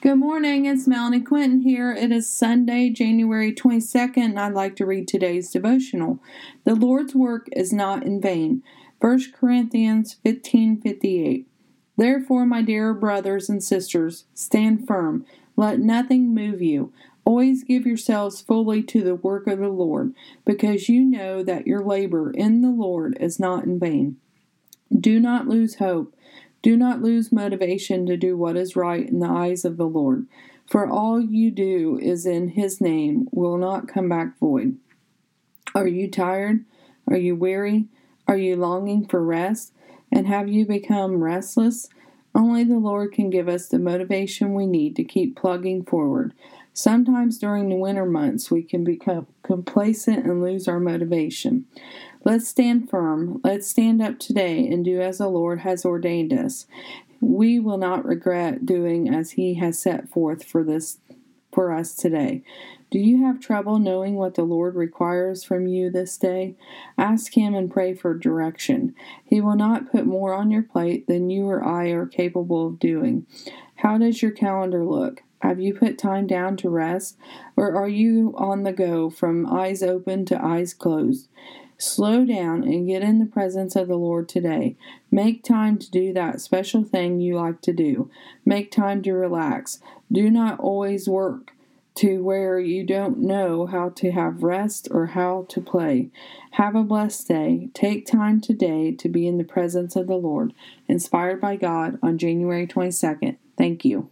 Good morning, it's Melanie Quinton here. It is Sunday, January 22nd, and I'd like to read today's devotional. The Lord's work is not in vain. 1 Corinthians 15 58. Therefore, my dear brothers and sisters, stand firm. Let nothing move you. Always give yourselves fully to the work of the Lord, because you know that your labor in the Lord is not in vain. Do not lose hope. Do not lose motivation to do what is right in the eyes of the Lord, for all you do is in His name will not come back void. Are you tired? Are you weary? Are you longing for rest? And have you become restless? Only the Lord can give us the motivation we need to keep plugging forward. Sometimes during the winter months, we can become complacent and lose our motivation. Let's stand firm. Let's stand up today and do as the Lord has ordained us. We will not regret doing as He has set forth for this for us today. Do you have trouble knowing what the Lord requires from you this day? Ask Him and pray for direction. He will not put more on your plate than you or I are capable of doing. How does your calendar look? Have you put time down to rest, or are you on the go from eyes open to eyes closed? Slow down and get in the presence of the Lord today. Make time to do that special thing you like to do. Make time to relax. Do not always work to where you don't know how to have rest or how to play. Have a blessed day. Take time today to be in the presence of the Lord. Inspired by God on January 22nd. Thank you.